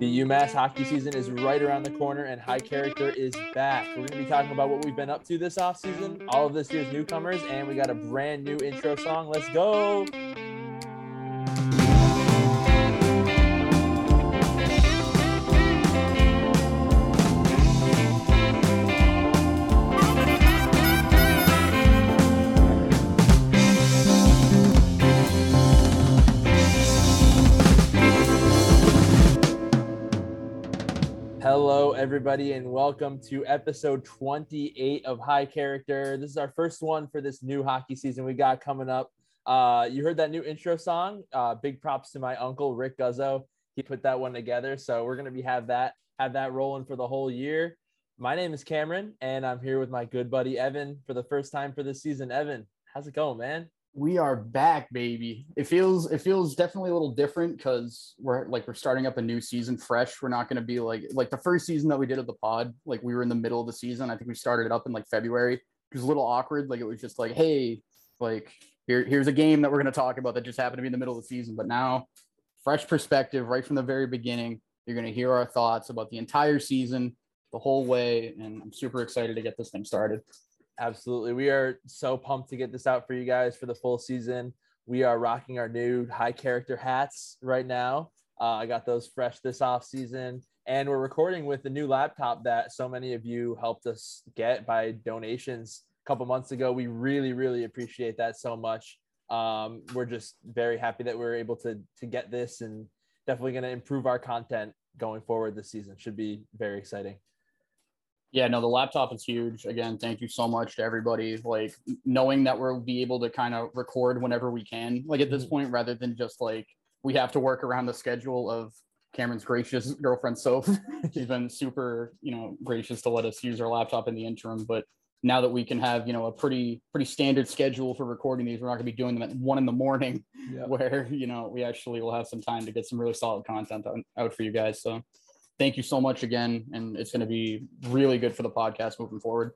The UMass hockey season is right around the corner and High Character is back. We're going to be talking about what we've been up to this offseason, all of this year's newcomers, and we got a brand new intro song. Let's go. Everybody, and welcome to episode 28 of High Character. This is our first one for this new hockey season we got coming up. Uh, you heard that new intro song. Uh, big props to my uncle Rick Guzzo. He put that one together, so we're gonna be have that have that rolling for the whole year. My name is Cameron, and I'm here with my good buddy Evin for the first time for this season. Evin, how's it going, man? We are back baby. It feels it feels definitely a little different because we're like we're starting up a new season fresh. We're not going to be like like the first season that we did of the pod like we were in the middle of the season. I think we started it up in like february. It was a little awkward like it was just like hey like here, here's a game that we're going to talk about that just happened to be in the middle of the season. But now fresh perspective right from the very beginning. You're going to hear our thoughts about the entire season the whole way and i'm super excited to get this thing started Absolutely. We are so pumped to get this out for you guys for the full season. We are rocking our new high character hats right now. Uh, I got those fresh this off season, and we're recording with the new laptop that so many of you helped us get by donations a couple months ago. We really, really appreciate that so much. Um, we're just very happy that we're able to to get this, and definitely going to improve our content going forward this season. Should be very exciting. Yeah, no, the laptop is huge. Again, thank you so much to everybody. Like knowing that we'll be able to kind of record whenever we can, like at this mm-hmm. point, rather than just like we have to work around the schedule of Cameron's gracious girlfriend Soph. She's been super, you know, gracious to let us use our laptop in the interim. But now that we can have, you know, a pretty pretty standard schedule for recording these, we're not gonna be doing them at one in the morning, yep. where you know we actually will have some time to get some really solid content out for you guys. So thank you so much again. And it's going to be really good for the podcast moving forward.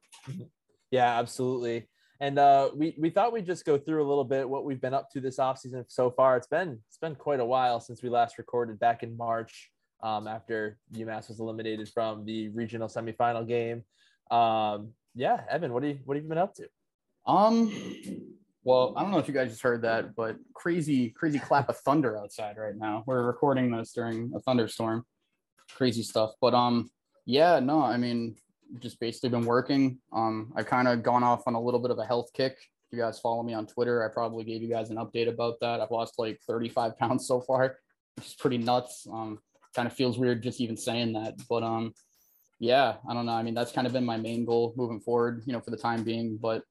Yeah, absolutely. And uh, we, we thought we'd just go through a little bit what we've been up to this offseason so far. It's been it's been quite a while since we last recorded back in March um, after UMass was eliminated from the regional semifinal game. Um, yeah, Evin, what do you what have you been up to? Um, well, I don't know if you guys just heard that, but crazy crazy clap of thunder outside right now. We're recording this during a thunderstorm crazy stuff. But um, yeah, no, I mean, just basically been working. Um, I've kind of gone off on a little bit of a health kick. If you guys follow me on Twitter, I probably gave you guys an update about that. I've lost like 35 pounds so far, is pretty nuts. Um, kind of feels weird just even saying that, but um, yeah, I don't know. I mean, that's kind of been my main goal moving forward, you know, for the time being. But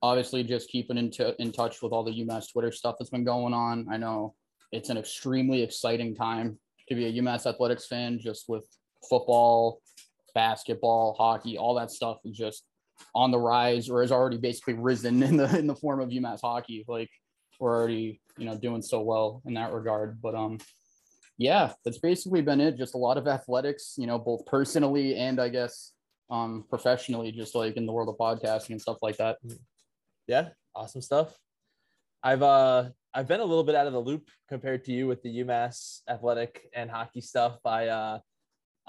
obviously, just keeping into in touch with all the UMass Twitter stuff that's been going on. I know it's an extremely exciting time to be a UMass athletics fan, just with football, basketball, hockey, all that stuff is just on the rise or has already basically risen in the in the form of UMass hockey. Like we're already, you know, doing so well in that regard. But um yeah, that's basically been it. Just a lot of athletics, you know, both personally and I guess um professionally, just like in the world of podcasting and stuff like that. Yeah, awesome stuff. I've uh I've been a little bit out of the loop compared to you with the UMass athletic and hockey stuff. I uh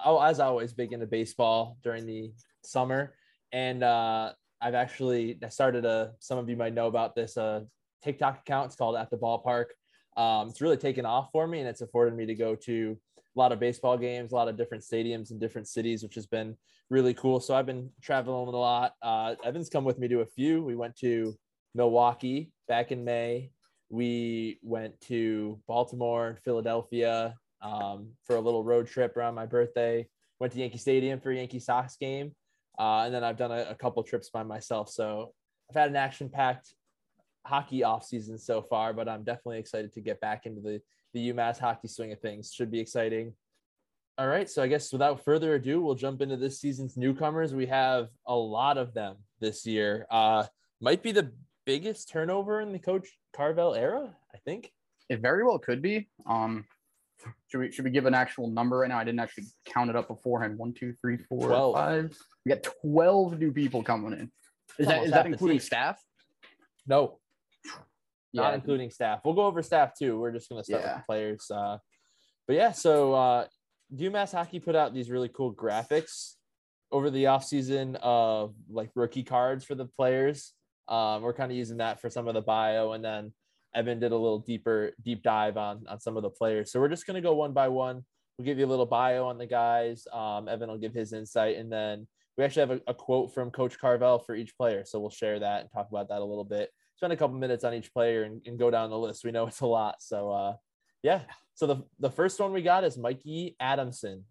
oh as always big into baseball during the summer. And uh I've actually I started a some of you might know about this uh TikTok account. It's called At the Ballpark. Um, it's really taken off for me and it's afforded me to go to a lot of baseball games, a lot of different stadiums in different cities, which has been really cool. So I've been traveling a lot. Uh, Evin's come with me to a few. We went to Milwaukee back in May. We went to Baltimore and Philadelphia um, for a little road trip around my birthday. Went to Yankee Stadium for a Yankee Sox game. Uh, and then I've done a, a couple trips by myself. So I've had an action packed hockey off season so far, but I'm definitely excited to get back into the, the UMass hockey swing of things. Should be exciting. All right. So I guess without further ado, we'll jump into this season's newcomers. We have a lot of them this year. Uh, might be the biggest turnover in the coach Carvel era, I think. It very well could be. Um, should we should we give an actual number right now? I didn't actually count it up beforehand. One, two, three, four, 12. five. We got twelve new people coming in. Is that is that including staff? No, not including staff. We'll go over staff too. We're just gonna start yeah. with players. Uh, but yeah, so uh, UMass hockey put out these really cool graphics over the offseason of like rookie cards for the players. Um, we're kind of using that for some of the bio, and then Evin did a little deeper deep dive on on some of the players. So we're just gonna go one by one. We'll give you a little bio on the guys. Um, Evin will give his insight, and then we actually have a, a, quote from Coach Carvel for each player. So we'll share that and talk about that a little bit. Spend a couple minutes on each player and, and go down the list. We know it's a lot. So uh, yeah. So the, the first one we got is Mikey Adamson.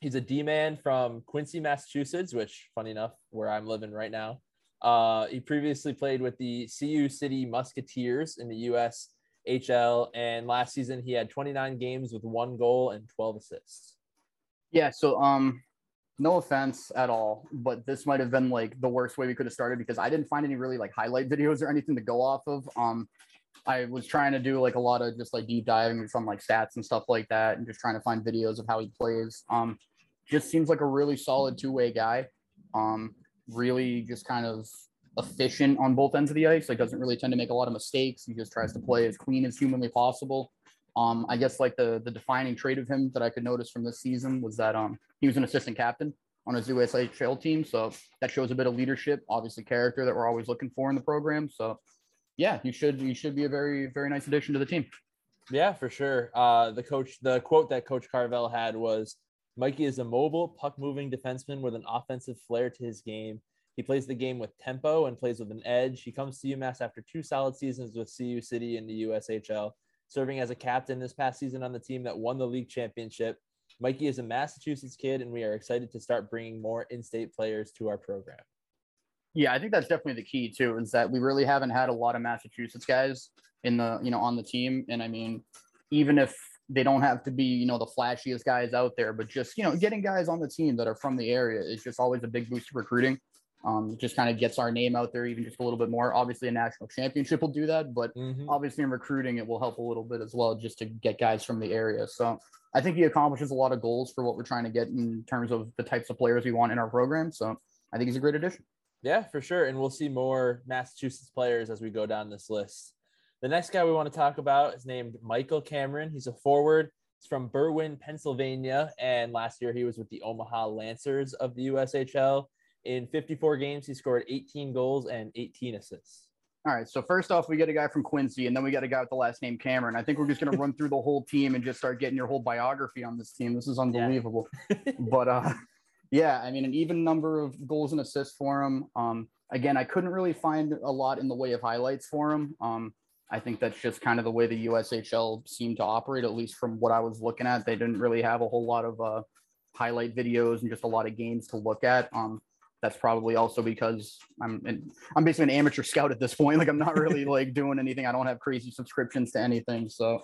He's a D man from Quincy, Massachusetts, which funny enough, where I'm living right now. Uh, he previously played with the Sioux City Musketeers in the US HL, and last season he had 29 games with one goal and 12 assists. Yeah, so um, no offense at all, but this might have been like the worst way we could have started because I didn't find any really like highlight videos or anything to go off of. Um, I was trying to do like a lot of just like deep diving from like stats and stuff like that, and just trying to find videos of how he plays. Um, just seems like a really solid two way guy. Um, really just kind of efficient on both ends of the ice. Like doesn't really tend to make a lot of mistakes. He just tries to play as clean as humanly possible. Um, I guess like the the defining trait of him that I could notice from this season was that um he was an assistant captain on his USHL team, so that shows a bit of leadership, obviously character that we're always looking for in the program. So yeah, you should you should be a very very nice addition to the team. Yeah, for sure. Uh, the coach, the quote that Coach Carvel had was, Mikey is a mobile, puck moving defenseman with an offensive flair to his game. He plays the game with tempo and plays with an edge. He comes to UMass after two solid seasons with Sioux City in the USHL, serving as a captain this past season on the team that won the league championship. Mikey is a Massachusetts kid, and we are excited to start bringing more in state players to our program. Yeah, I think that's definitely the key too, is that we really haven't had a lot of Massachusetts guys in the, you know, on the team. And I mean, even if they don't have to be, you know, the flashiest guys out there, but just, you know, getting guys on the team that are from the area is just always a big boost to recruiting. Um, just kind of gets our name out there even just a little bit more. Obviously, a national championship will do that, but mm-hmm. obviously in recruiting, it will help a little bit as well, just to get guys from the area. So I think he accomplishes a lot of goals for what we're trying to get in terms of the types of players we want in our program. So I think he's a great addition. Yeah, for sure. And we'll see more Massachusetts players as we go down this list. The next guy we want to talk about is named Michael Cameron. He's a forward. He's from Berwyn, Pennsylvania. And last year he was with the Omaha Lancers of the USHL. In 54 games, he scored 18 goals and 18 assists. All right. So first off, we get a guy from Quincy, and then we got a guy with the last name Cameron. I think we're just going to run through the whole team and just start getting your whole biography on this team. This is unbelievable. Yeah. but uh, yeah, I mean, an even number of goals and assists for him. Um, again, I couldn't really find a lot in the way of highlights for him. Um, I think that's just kind of the way the USHL seemed to operate, at least from what I was looking at. They didn't really have a whole lot of uh, highlight videos and just a lot of games to look at. Um, that's probably also because I'm I'm basically an amateur scout at this point. Like I'm not really like doing anything. I don't have crazy subscriptions to anything, so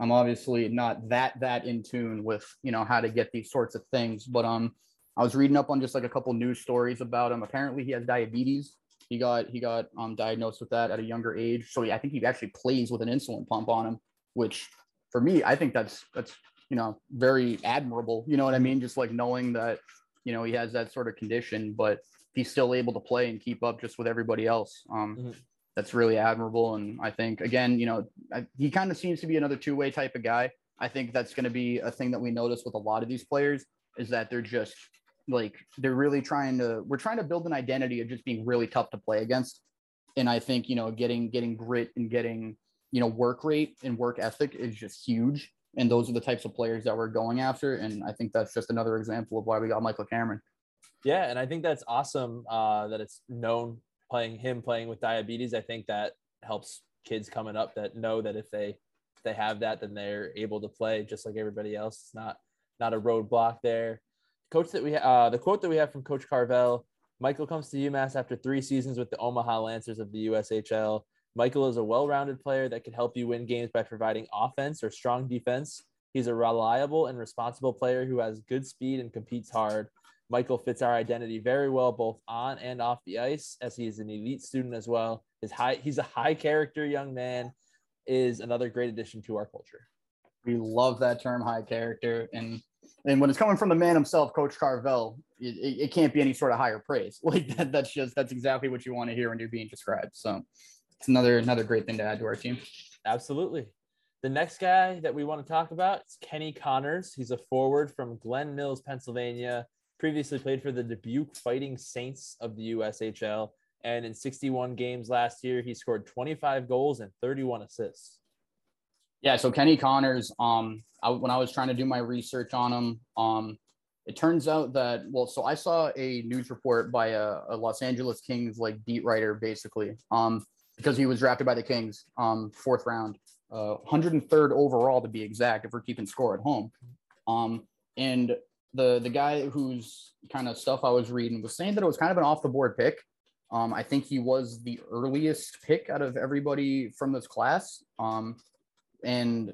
I'm obviously not that that in tune with you know how to get these sorts of things. But um, I was reading up on just like a couple news stories about him. Apparently, he has diabetes he got he got um, diagnosed with that at a younger age. So I think he actually plays with an insulin pump on him, which for me, I think that's that's you know very admirable. You know what I mean? Just like knowing that you know he has that sort of condition, but he's still able to play and keep up just with everybody else. Um, mm-hmm. That's really admirable, and I think again, you know, I, he kind of seems to be another two way type of guy. I think that's going to be a thing that we notice with a lot of these players is that they're just like they're really trying to we're trying to build an identity of just being really tough to play against. And i think you know getting getting grit and getting you know work rate and work ethic is just huge. And those are the types of players that we're going after. And i think that's just another example of why we got michael cameron. Yeah and i think that's awesome uh, that it's known playing him playing with diabetes. I think that helps kids coming up that know that if they if they have that then they're able to play just like everybody else. It's not not a roadblock there coach that we uh, the quote that we have from Coach Carvel. Michael comes to UMass after three seasons with the Omaha Lancers of the USHL. Michael is a well-rounded player that can help you win games by providing offense or strong defense. He's a reliable and responsible player who has good speed and competes hard. Michael fits our identity very well, both on and off the ice, as he is an elite student as well. His high, he's a high character young man, is another great addition to our culture. We love that term, high character, and and when it's coming from the man himself, Coach Carvel, it, it, can't be any sort of higher praise. Like that, that's just that's exactly what you want to hear when you're being described. So it's another another great thing to add to our team. Absolutely. The next guy that we want to talk about is Kenny Connors. He's a forward from Glen Mills, Pennsylvania. Previously played for the Dubuque Fighting Saints of the USHL. And in 61 games last year, he scored 25 goals and 31 assists. Yeah, so Kenny Connors, um, I, when I was trying to do my research on him, um, it turns out that well, so I saw a news report by a, a Los Angeles Kings like beat writer, basically, um, because he was drafted by the Kings, um, fourth round, uh, 103rd overall to be exact, if we're keeping score at home, um, and the the guy whose kind of stuff I was reading was saying that it was kind of an off the board pick. Um, I think he was the earliest pick out of everybody from this class. Um, and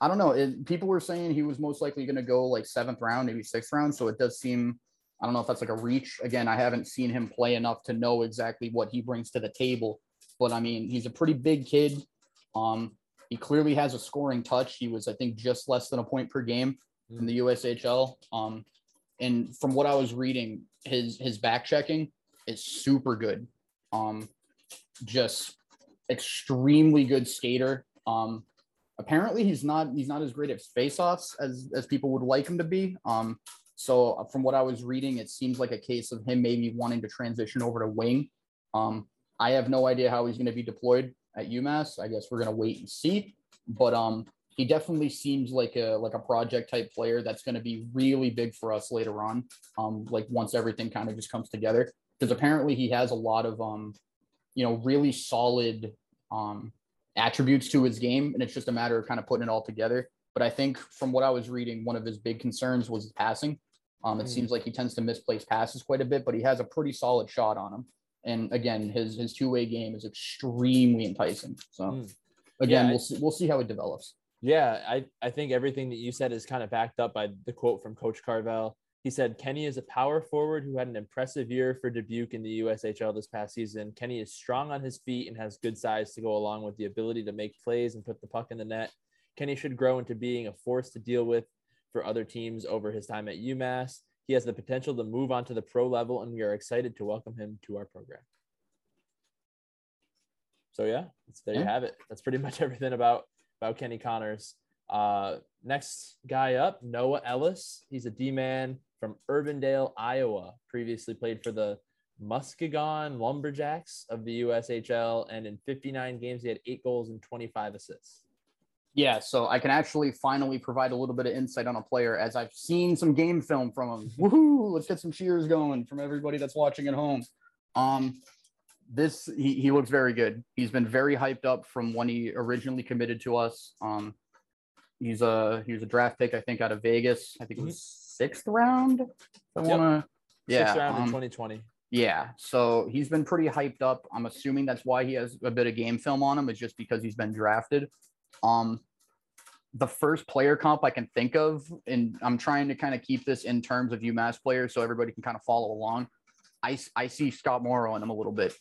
I don't know. It, people were saying he was most likely going to go like seventh round, maybe sixth round. So it does seem, I don't know if that's like a reach. Again, I haven't seen him play enough to know exactly what he brings to the table. But I mean, he's a pretty big kid. Um, he clearly has a scoring touch. He was, I think, just less than a point per game in the USHL. Um, and from what I was reading, his his back checking is super good. Um, just extremely good skater. Um, apparently he's not he's not as great at face-offs as as people would like him to be. Um, so uh, from what I was reading, it seems like a case of him maybe wanting to transition over to wing. Um, I have no idea how he's going to be deployed at UMass. I guess we're going to wait and see. But um, he definitely seems like a like a project type player that's going to be really big for us later on. Um, like once everything kind of just comes together, because apparently he has a lot of um, you know, really solid um attributes to his game, and it's just a matter of kind of putting it all together. But I think from what I was reading, one of his big concerns was his passing. Um, it mm. seems like he tends to misplace passes quite a bit, but he has a pretty solid shot on him. And again, his his two way game is extremely enticing. So mm. again, yeah, we'll see, we'll see how it develops. Yeah, I I think everything that you said is kind of backed up by the quote from Coach Carvel. He said Kenny is a power forward who had an impressive year for Dubuque in the USHL this past season. Kenny is strong on his feet and has good size to go along with the ability to make plays and put the puck in the net. Kenny should grow into being a force to deal with for other teams over his time at UMass. He has the potential to move on to the pro level, and we are excited to welcome him to our program. So yeah, there you have it. That's pretty much everything about about Kenny Connors. Uh, next guy up, Noah Ellis. He's a D man from Urbandale, Iowa. Previously played for the Muskegon Lumberjacks of the USHL, and in 59 games, he had eight goals and 25 assists. Yeah, so I can actually finally provide a little bit of insight on a player as I've seen some game film from him. Woohoo! Let's get some cheers going from everybody that's watching at home. Um, this he, he looks very good. He's been very hyped up from when he originally committed to us. Um, he's a he was a draft pick, I think, out of Vegas. I think it was sixth round. I want to. Yeah, sixth round um, in 2020. Yeah, so he's been pretty hyped up. I'm assuming that's why he has a bit of game film on him. Is just because he's been drafted. Um, the first player comp I can think of, and I'm trying to kind of keep this in terms of UMass players so everybody can kind of follow along. I, I see Scott Morrow in him a little bit.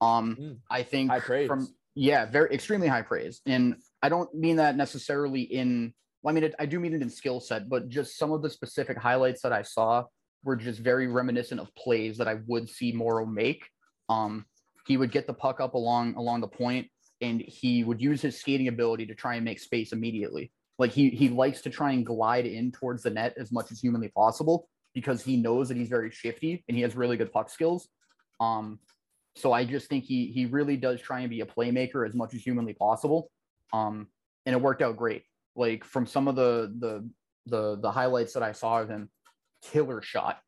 Um, mm. I think from yeah, very extremely high praise, and I don't mean that necessarily in well, I mean, it, I do mean it in skill set, but just some of the specific highlights that I saw were just very reminiscent of plays that I would see Morrow make. Um, he would get the puck up along along the point, and he would use his skating ability to try and make space immediately. Like he he likes to try and glide in towards the net as much as humanly possible because he knows that he's very shifty and he has really good puck skills. Um, so I just think he he really does try and be a playmaker as much as humanly possible. Um, and it worked out great like from some of the the the the highlights that I saw of him, killer shot.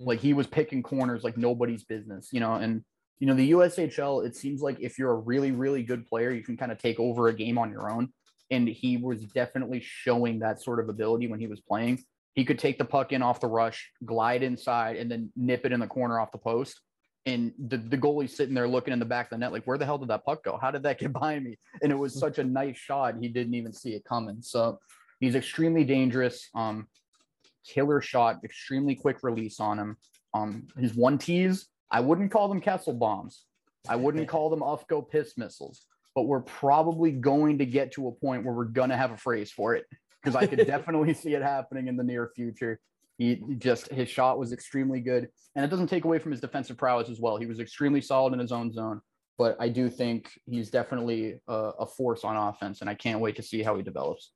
Mm. Like he was picking corners like nobody's business, you know. And you know the USHL, it seems like if you're a really really good player, you can kind of take over a game on your own. And he was definitely showing that sort of ability when he was playing. He could take the puck in off the rush, glide inside, and then nip it in the corner off the post and the, the goalie's sitting there looking in the back of the net, like, where the hell did that puck go? How did that get by me? And it was such a nice shot. He didn't even see it coming. So he's extremely dangerous. Um, killer shot, extremely quick release on him. Um, his one tees, I wouldn't call them Kessel bombs. I wouldn't call them Ufko piss missiles, but we're probably going to get to a point where we're going to have a phrase for it because I could definitely see it happening in the near future. He just his shot was extremely good, and it doesn't take away from his defensive prowess as well. He was extremely solid in his own zone. but I do think he's definitely a, a force on offense, and I can't wait to see how he develops.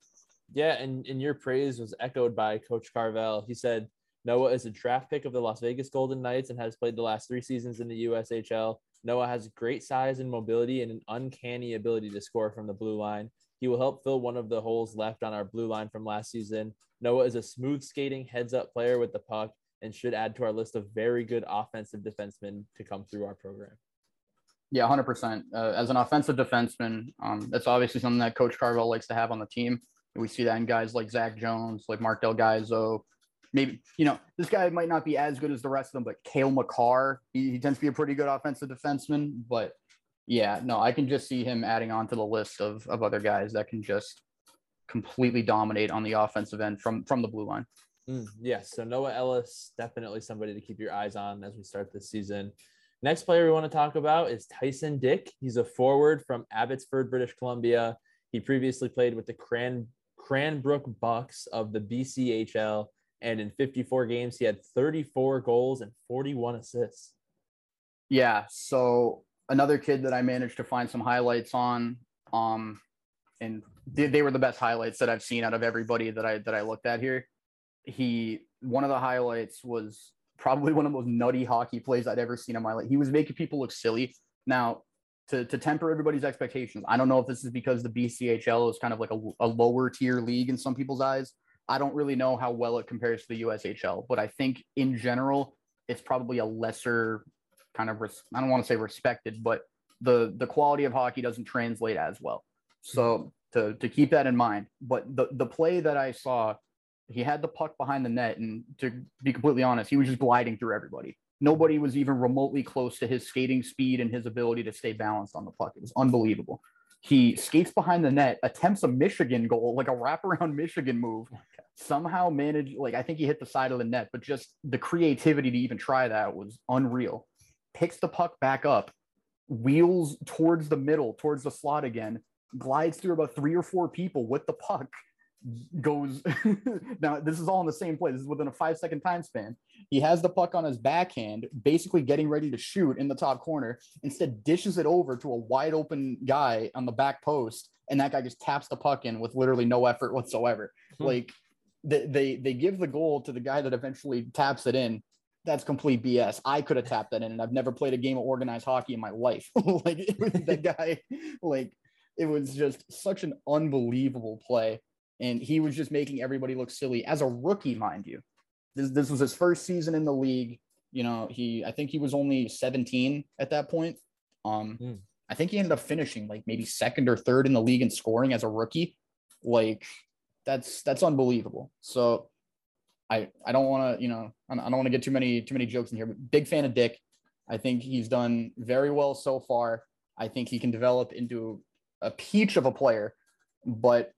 Yeah, and, and your praise was echoed by Coach Carvel. He said Noah is a draft pick of the Las Vegas Golden Knights and has played the last three seasons in the USHL. Noah has great size and mobility and an uncanny ability to score from the blue line. He will help fill one of the holes left on our blue line from last season. Noah is a smooth skating, heads up player with the puck and should add to our list of very good offensive defensemen to come through our program. Yeah, 100%. Uh, as an offensive defenseman, um, that's obviously something that Coach Carvel likes to have on the team. We see that in guys like Zach Jones, like Marc Del Gaizo. Maybe, you know, this guy might not be as good as the rest of them, but Cale Makar, he, he tends to be a pretty good offensive defenseman. But yeah, no, I can just see him adding on to the list of, of other guys that can just completely dominate on the offensive end from from the blue line. Mm, yes. So Noah Ellis, definitely somebody to keep your eyes on as we start this season. Next player we want to talk about is Tyson Dick. He's a forward from Abbotsford, British Columbia. He previously played with the Cran Cranbrook Bucks of the BCHL, and in 54 games, he had 34 goals and 41 assists. Yeah. So another kid that I managed to find some highlights on, um, and they, they were the best highlights that I've seen out of everybody that I that I looked at here. He one of the highlights was probably one of the most nutty hockey plays I'd ever seen in my life. He was making people look silly. Now, to, to temper everybody's expectations, I don't know if this is because the BCHL is kind of like a, a lower tier league in some people's eyes. I don't really know how well it compares to the USHL, but I think in general, it's probably a lesser kind of, res- I don't want to say respected, but the, the quality of hockey doesn't translate as well. So to, to keep that in mind, but the, the play that I saw he had the puck behind the net, and to be completely honest, he was just gliding through everybody. Nobody was even remotely close to his skating speed and his ability to stay balanced on the puck. It was unbelievable. He skates behind the net, attempts a Michigan goal, like a wraparound Michigan move. Somehow managed, like I think he hit the side of the net, but just the creativity to even try that was unreal. Picks the puck back up, wheels towards the middle, towards the slot again, glides through about three or four people with the puck, goes now this is all in the same play this is within a five second time span he has the puck on his backhand basically getting ready to shoot in the top corner instead dishes it over to a wide open guy on the back post and that guy just taps the puck in with literally no effort whatsoever hmm. like they, they they give the goal to the guy that eventually taps it in that's complete BS. I could have tapped that in, and I've never played a game of organized hockey in my life. like that guy, like it was just such an unbelievable play and he was just making everybody look silly as a rookie, mind you. This this was his first season in the league. You know, he I think he was only 17 at that point. Um, mm. I think he ended up finishing like maybe second or third in the league in scoring as a rookie. Like that's that's unbelievable. So I I don't want to you know I don't want to get too many too many jokes in here, but big fan of Dick. I think he's done very well so far. I think he can develop into a peach of a player, but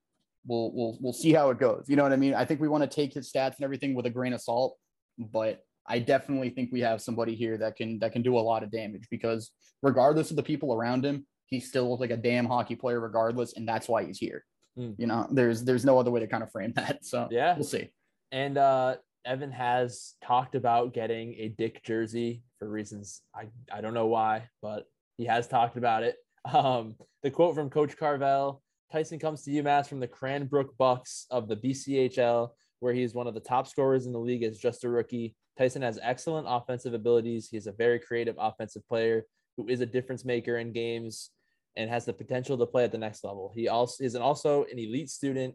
we'll we'll we'll see how it goes. You know what I mean? I think we want to take his stats and everything with a grain of salt, but I definitely think we have somebody here that can that can do a lot of damage because regardless of the people around him, he still looks like a damn hockey player regardless, and that's why he's here. Mm. You know, there's there's no other way to kind of frame that. So yeah, we'll see. And uh Evin has talked about getting a Dick jersey for reasons I, I don't know why, but he has talked about it. Um, the quote from Coach Carvel Tyson comes to UMass from the Cranbrook Bucks of the BCHL, where he is one of the top scorers in the league as just a rookie. Tyson has excellent offensive abilities. He's a very creative offensive player who is a difference maker in games and has the potential to play at the next level. He also is an, also an elite student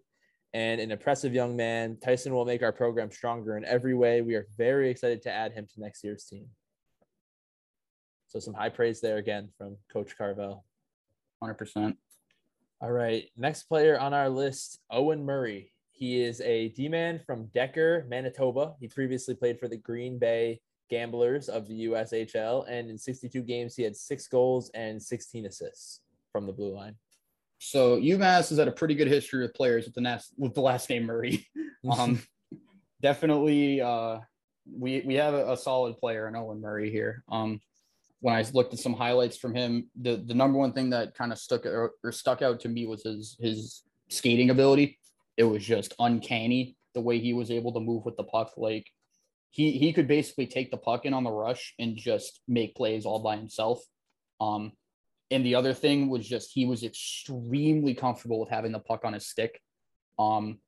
and an impressive young man. Tyson will make our program stronger in every way. We are very excited to add him to next year's team. So some high praise there again from Coach Carvel. 100%. All right. Next player on our list, Owen Murray. He is a D man from Decker, Manitoba. He previously played for the Green Bay Gamblers of the USHL. And in 62 games, he had six goals and 16 assists from the blue line. So UMass has had a pretty good history with players with the last with the last name Murray. um, definitely, uh, we we have a, a, solid player in Owen Murray here. Um, when I looked at some highlights from him, the the number one thing that kind of stuck or, or stuck out to me was his his skating ability. It was just uncanny the way he was able to move with the puck. Like he he could basically take the puck in on the rush and just make plays all by himself. Um, and the other thing was just he was extremely comfortable with having the puck on his stick. Um,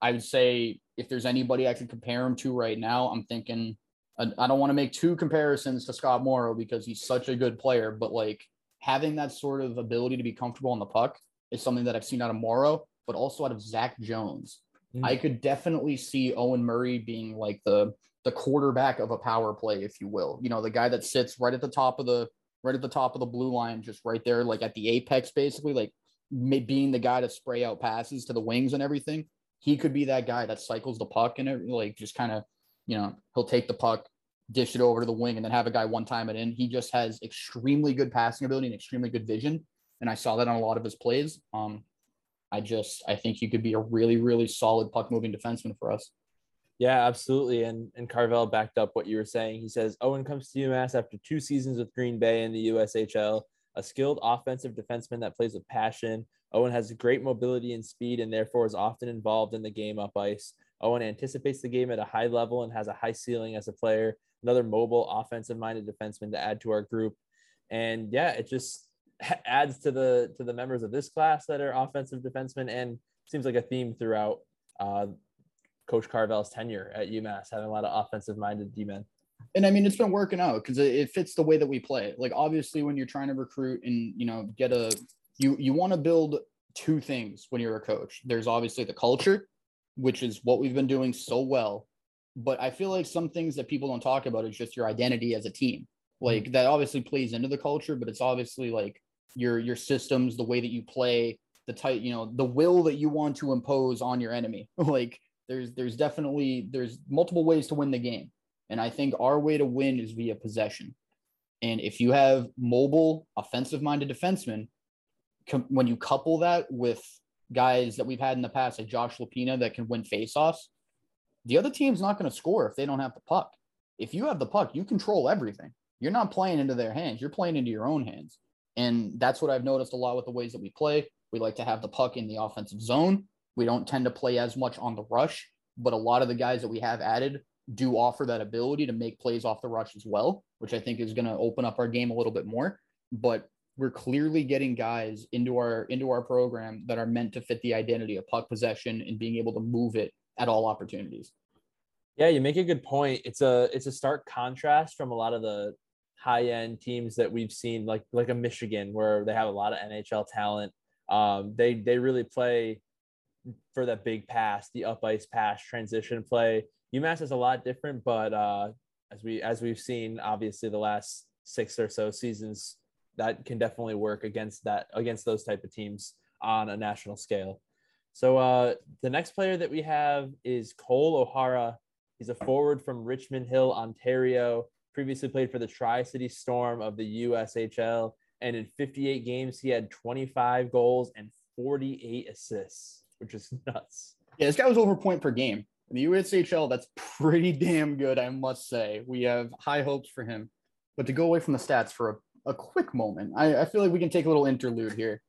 I would say if there's anybody I could compare him to right now, I'm thinking I don't want to make two comparisons to Scott Morrow because he's such a good player, but like having that sort of ability to be comfortable on the puck is something that I've seen out of Morrow, but also out of Zach Jones. Mm. I could definitely see Owen Murray being like the the quarterback of a power play, if you will. You know, the guy that sits right at the top of the right at the top of the blue line, just right there, like at the apex, basically, like being the guy to spray out passes to the wings and everything. He could be that guy that cycles the puck and it, like just kind of, you know, he'll take the puck, dish it over to the wing, and then have a guy one time it in. He just has extremely good passing ability and extremely good vision, and I saw that on a lot of his plays. Um, I just I think he could be a really really solid puck moving defenseman for us. Yeah, absolutely. And and Carvel backed up what you were saying. He says Owen comes to UMass after two seasons with Green Bay in the USHL, a skilled offensive defenseman that plays with passion. Owen has great mobility and speed and therefore is often involved in the game up ice. Owen anticipates the game at a high level and has a high ceiling as a player. Another mobile, offensive minded defenseman to add to our group. And yeah, it just adds to the to the members of this class that are offensive defensemen and seems like a theme throughout uh, Coach Carvel's tenure at UMass, having a lot of offensive minded D men. And I mean, it's been working out because it fits the way that we play. Like, obviously, when you're trying to recruit and, you know, get a, you, you want to build two things when you're a coach. There's obviously the culture, which is what we've been doing so well. But I feel like some things that people don't talk about is just your identity as a team. Like mm-hmm. that obviously plays into the culture, but it's obviously like your your systems, the way that you play, the type, you know, the will that you want to impose on your enemy. like there's there's definitely there's multiple ways to win the game and i think our way to win is via possession and if you have mobile offensive minded defensemen com- when you couple that with guys that we've had in the past like josh Lopina, that can win faceoffs the other team's not going to score if they don't have the puck. If you have the puck you control everything. You're not playing into their hands. You're playing into your own hands. And that's what i've noticed a lot with the ways that we play. We like to have the puck in the offensive zone. We don't tend to play as much on the rush, but a lot of the guys that we have added do offer that ability to make plays off the rush as well, which I think is going to open up our game a little bit more. But we're clearly getting guys into our into our program that are meant to fit the identity of puck possession and being able to move it at all opportunities. Yeah, you make a good point. It's a it's a stark contrast from a lot of the high end teams that we've seen, like like a Michigan, where they have a lot of NHL talent. Um, they they really play for that big pass, the up ice pass transition play. UMass is a lot different, but uh, as we as we've seen, obviously the last six or so seasons, that can definitely work against that against those type of teams on a national scale. So uh, the next player that we have is Cole O'Hara. He's a forward from Richmond Hill, Ontario. Previously played for the Tri City Storm of the USHL, and in 58 games he had 25 goals and 48 assists which is nuts. Yeah, this guy was over point per game. In the USHL, that's pretty damn good, I must say. We have high hopes for him. But to go away from the stats for a, a quick moment, I, I feel like we can take a little interlude here.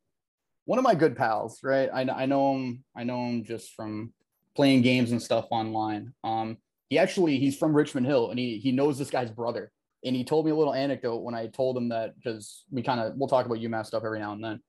One of my good pals, right? I, I know him. I know him just from playing games and stuff online. Um, he actually he's from Richmond Hill, and he he knows this guy's brother. And he told me a little anecdote when I told him that because we kind of we'll talk about UMass stuff every now and then.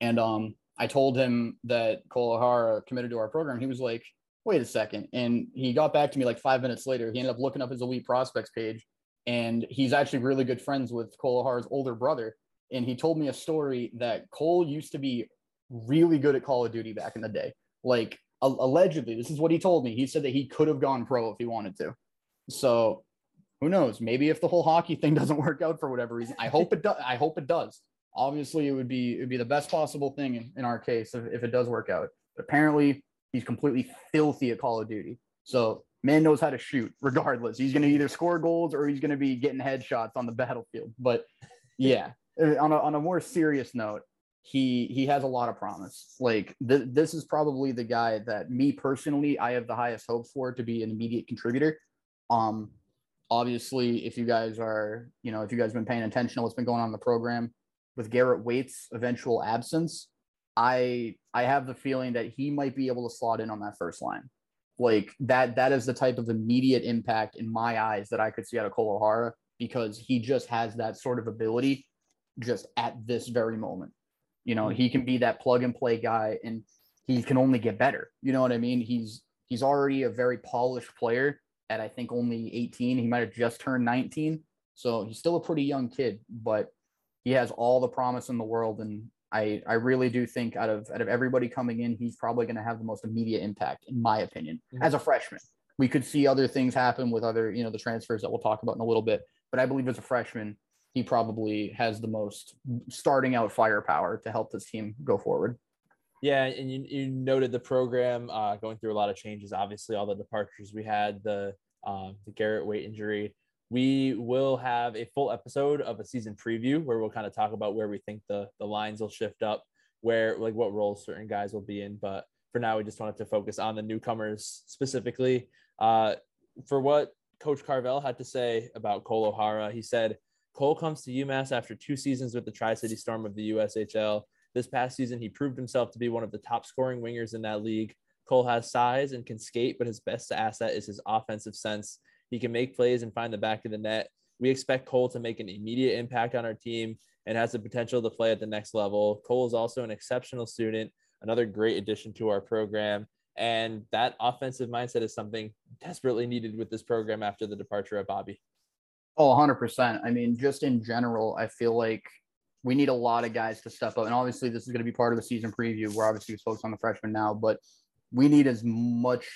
And um, I told him that Cole O'Hara committed to our program. He was like, wait a second. And he got back to me like five minutes later. He ended up looking up his elite prospects page and he's actually really good friends with Cole older brother. And he told me a story that Cole used to be really good at Call of Duty back in the day. Like allegedly, this is what he told me. He said that he could have gone pro if he wanted to. So who knows? Maybe if the whole hockey thing doesn't work out for whatever reason, I hope it does. I hope it does obviously it would be it would be the best possible thing in, in our case if, if it does work out. But apparently he's completely filthy at Call of Duty. So man knows how to shoot regardless. He's going to either score goals or he's going to be getting headshots on the battlefield. But yeah, uh, on a, on a more serious note, he he has a lot of promise. Like th- this is probably the guy that me personally I have the highest hopes for to be an immediate contributor. Um obviously if you guys are, you know, if you guys have been paying attention to what's been going on in the program, with Garrett Wait's eventual absence, I I have the feeling that he might be able to slot in on that first line. Like that that is the type of immediate impact in my eyes that I could see out of Cole O'Hara because he just has that sort of ability just at this very moment. You know, mm-hmm. he can be that plug and play guy and he can only get better. You know what I mean? He's he's already a very polished player at I think only 18. He might have just turned 19. So he's still a pretty young kid, but he has all the promise in the world. And I, I really do think out of out of everybody coming in, he's probably going to have the most immediate impact, in my opinion, mm-hmm. as a freshman. We could see other things happen with other, you know, the transfers that we'll talk about in a little bit. But I believe as a freshman, he probably has the most starting out firepower to help this team go forward. Yeah, and you, you noted the program uh, going through a lot of changes. Obviously, all the departures we had, the um, the Garrett Wait injury. We will have a full episode of a season preview where we'll kind of talk about where we think the the lines will shift up, where like what roles certain guys will be in. But for now, we just wanted to focus on the newcomers specifically. Uh, for what Coach Carvel had to say about Cole O'Hara, he said Cole comes to UMass after two seasons with the Tri City Storm of the USHL. This past season, he proved himself to be one of the top scoring wingers in that league. Cole has size and can skate, but his best asset is his offensive sense. He can make plays and find the back of the net. We expect Cole to make an immediate impact on our team and has the potential to play at the next level. Cole is also an exceptional student, another great addition to our program. And that offensive mindset is something desperately needed with this program after the departure of Bobby. Oh, 100%. I mean, just in general, I feel like we need a lot of guys to step up. And obviously, this is going to be part of the season preview. We're obviously focused on the freshmen now, but we need as much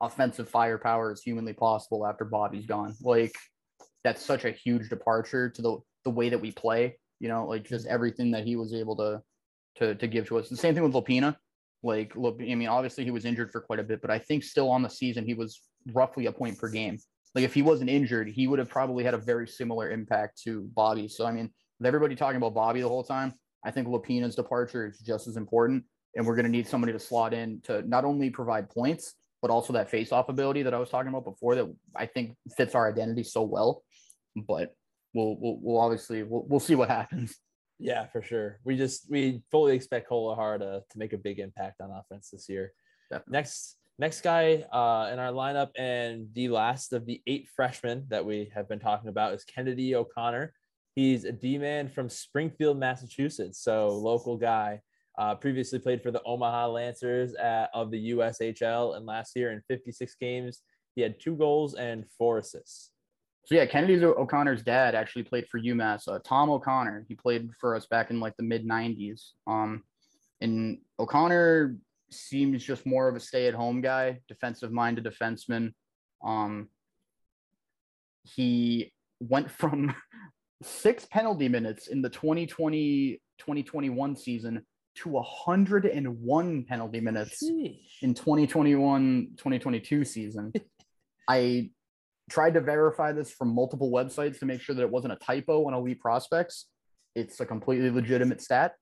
offensive firepower as humanly possible after Bobby's gone. Like, that's such a huge departure to the, the way that we play, you know, like just everything that he was able to, to, to give to us. The same thing with Lopina. Like, look, I mean, obviously he was injured for quite a bit, but I think still on the season, he was roughly a point per game. Like, if he wasn't injured, he would have probably had a very similar impact to Bobby. So, I mean, with everybody talking about Bobby the whole time, I think Lopina's departure is just as important. And we're going to need somebody to slot in to not only provide points, but also that face-off ability that I was talking about before that I think fits our identity so well. But we'll we'll, we'll obviously we'll, we'll see what happens. Yeah, for sure. We just we fully expect Cole O'Hara to, to make a big impact on offense this year. Definitely. Next next guy uh, in our lineup and the last of the eight freshmen that we have been talking about is Kennedy O'Connor. He's a D man from Springfield, Massachusetts, so local guy. Uh, previously played for the Omaha Lancers at, of the USHL, and last year in 56 games, he had two goals and four assists. So yeah, Kennedy O'Connor's dad actually played for UMass. Uh, Tom O'Connor, he played for us back in like the mid 90s. Um, and O'Connor seems just more of a stay-at-home guy, defensive-minded defenseman. Um, he went from six penalty minutes in the 2020 2021 season to 101 penalty minutes Sheesh. in 2021 2022 season. I tried to verify this from multiple websites to make sure that it wasn't a typo on Elite Prospects. It's a completely legitimate stat.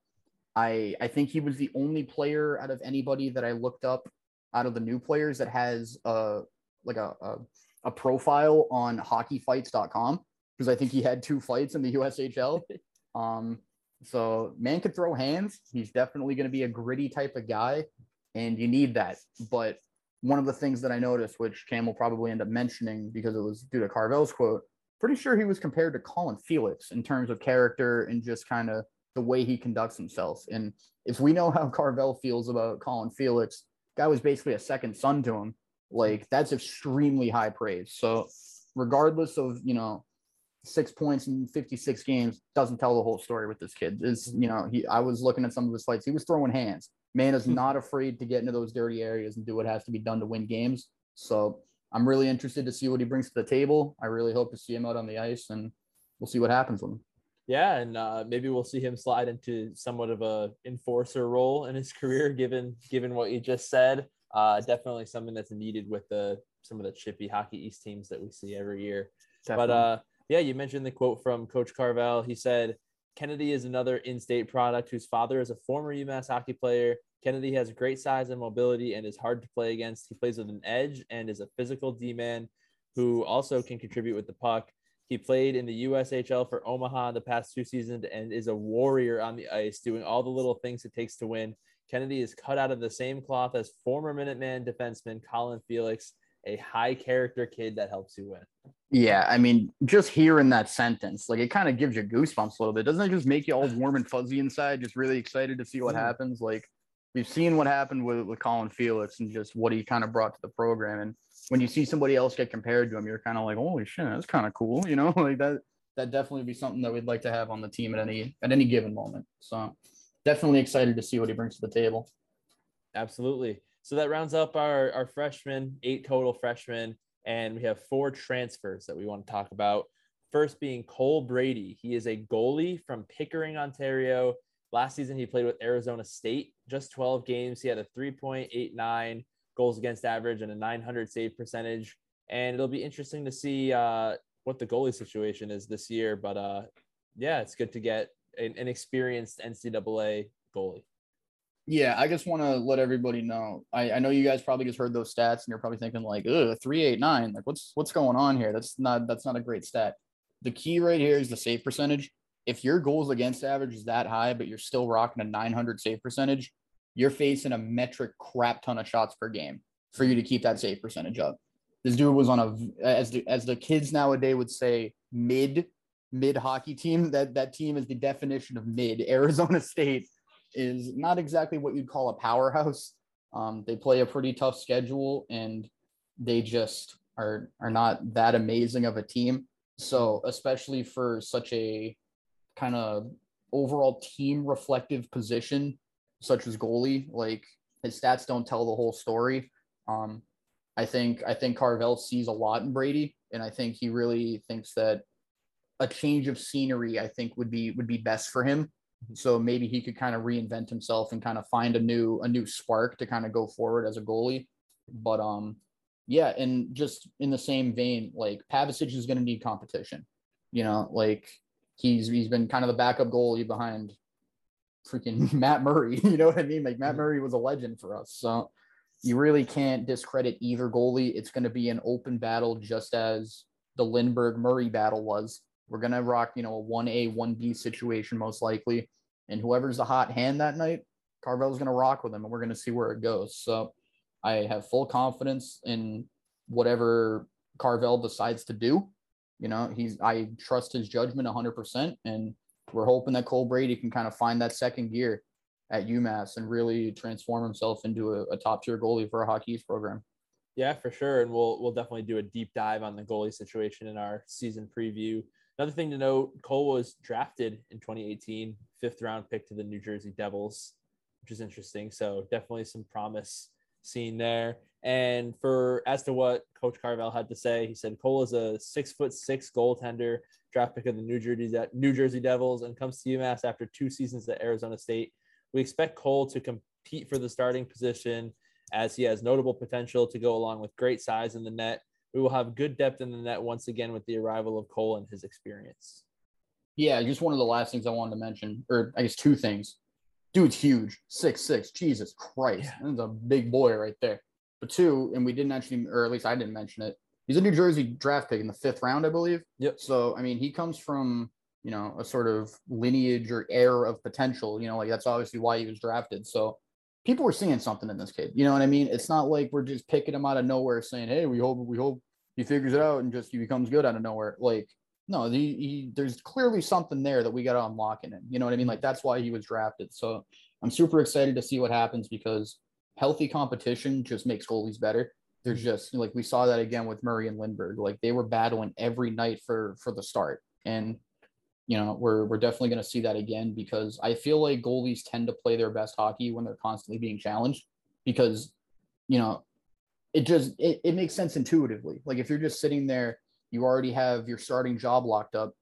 I I think he was the only player out of anybody that I looked up out of the new players that has a like a, a, a profile on hockeyfights.com because I think he had two fights in the USHL. Um, so man could throw hands. He's definitely going to be a gritty type of guy, and you need that. But one of the things that I noticed, which Cam will probably end up mentioning because it was due to Carvel's quote, pretty sure he was compared to Colin Felix in terms of character and just kind of the way he conducts himself. And if we know how Carvel feels about Colin Felix, guy was basically a second son to him. Like that's extremely high praise. So regardless of you know six points in 56 games doesn't tell the whole story with this kid. Is you know, he I was looking at some of his fights. He was throwing hands. Man is hmm. not afraid to get into those dirty areas and do what has to be done to win games. So I'm really interested to see what he brings to the table. I really hope to see him out on the ice and we'll see what happens with him. Yeah, and uh, maybe we'll see him slide into somewhat of a enforcer role in his career, given given what you just said. Uh, definitely something that's needed with the some of the chippy hockey east teams that we see every year. Definitely. But uh, yeah, you mentioned the quote from Coach Carvel. He said, Kennedy is another in state product whose father is a former UMass hockey player. Kennedy has great size and mobility and is hard to play against. He plays with an edge and is a physical D man who also can contribute with the puck. He played in the USHL for Omaha the past two seasons and is a warrior on the ice, doing all the little things it takes to win. Kennedy is cut out of the same cloth as former Minuteman defenseman Colin Felix, a high character kid that helps you win. Yeah, I mean, just hearing that sentence, like it kind of gives you goosebumps a little bit. Doesn't it just make you all warm and fuzzy inside? Just really excited to see what Mm. happens. Like we've seen what happened with, with Colin Felix and just what he kind of brought to the program. And when you see somebody else get compared to him, you're kind of like, holy shit, that's kind of cool. You know, like that that definitely be something that we'd like to have on the team at any at any given moment. So definitely excited to see what he brings to the table. Absolutely. So that rounds up our, our freshmen, eight total freshmen, and we have four transfers that we want to talk about. First being Cole Brady. He is a goalie from Pickering, Ontario. Last season, he played with Arizona State, just 12 games. He had a 3.89 goals against average and a 900 save percentage. And it'll be interesting to see uh, what the goalie situation is this year. But uh, yeah, it's good to get an, an experienced NCAA goalie. Yeah, I just want to let everybody know. I, I know you guys probably just heard those stats and you're probably thinking like, ugh, three eight nine. Like, what's what's going on here? That's not that's not a great stat. The key right here is the save percentage. If your goals against average is that high, but you're still rocking a 900 save percentage, you're facing a metric crap ton of shots per game for you to keep that save percentage up. This dude was on a as the as the kids nowadays would say mid mid hockey team. That that team is the definition of mid. Arizona State is not exactly what you'd call a powerhouse. Um, they play a pretty tough schedule and they just are are not that amazing of a team. So especially for such a kind of overall team reflective position, such as goalie, like his stats don't tell the whole story. Um, I think I think Carvel sees a lot in Brady, and I think he really thinks that a change of scenery, I think, would be would be best for him. So maybe he could kind of reinvent himself and kind of find a new a new spark to kind of go forward as a goalie. But um, yeah, and just in the same vein, like Pavicic is going to need competition. You know, like he's he's been kind of the backup goalie behind freaking Matt Murray. You know what I mean? Like Matt Murray was a legend for us. So you really can't discredit either goalie. It's going to be an open battle, just as the Lindberg Murray battle was. We're to rock, you know, a 1A, 1B situation most likely. And whoever's the hot hand that night, Carvel's to rock with him and we're to see where it goes. So I have full confidence in whatever Carvel decides to do. You know, he's, I trust his judgment 100%. And we're hoping that Cole Brady can kind of find that second gear at UMass and really transform himself into a, a top tier goalie for a hockey program. Yeah, for sure. And we'll we'll definitely do a deep dive on the goalie situation in our season preview. Another thing to note, Cole was drafted in 2018, fifth round pick to the New Jersey Devils, which is interesting. So definitely some promise seen there. And for as to what Coach Carvel had to say, he said Cole is a six foot six goaltender, draft pick of the New Jersey New Jersey Devils, and comes to UMass after two seasons at Arizona State. We expect Cole to compete for the starting position as he has notable potential to go along with great size in the net. We will have good depth in the net once again with the arrival of Cole and his experience. Yeah, just one of the last things I wanted to mention, or I guess two things. Dude's huge, six six. Jesus Christ, Yeah. that's a big boy right there. But two, and we didn't actually, or at least I didn't mention it. He's a New Jersey draft pick in the fifth round, I believe. Yep. So I mean, he comes from you know a sort of lineage or heir of potential. You know, like that's obviously why he was drafted. So people were seeing something in this kid. You know what I mean? It's not like we're just picking him out of nowhere, saying, "Hey, we hope we hope he figures it out and just he becomes good out of nowhere." Like no, the, he, there's clearly something there that we got to unlock in him. You know what I mean? Like that's why he was drafted. So I'm super excited to see what happens because healthy competition just makes goalies better. There's mm-hmm. just like we saw that again with Murray and Lindberg. Like they were battling every night for for the start, and you know we're we're definitely going to see that again because I feel like goalies tend to play their best hockey when they're constantly being challenged because you know it just it, it makes sense intuitively. Like if you're just sitting there you already have your starting job locked up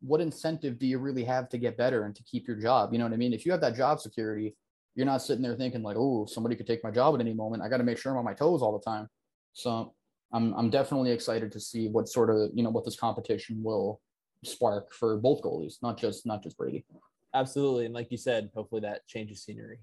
what incentive do you really have to get better and to keep your job? You know what i mean? If you have that job security you're not sitting there thinking like oh somebody could take my job at any moment. I got to make sure i'm on my toes all the time. So i'm i'm definitely excited to see what sort of you know what this competition will spark for both goalies not just not just brady Absolutely. And like you said, hopefully that changes scenery.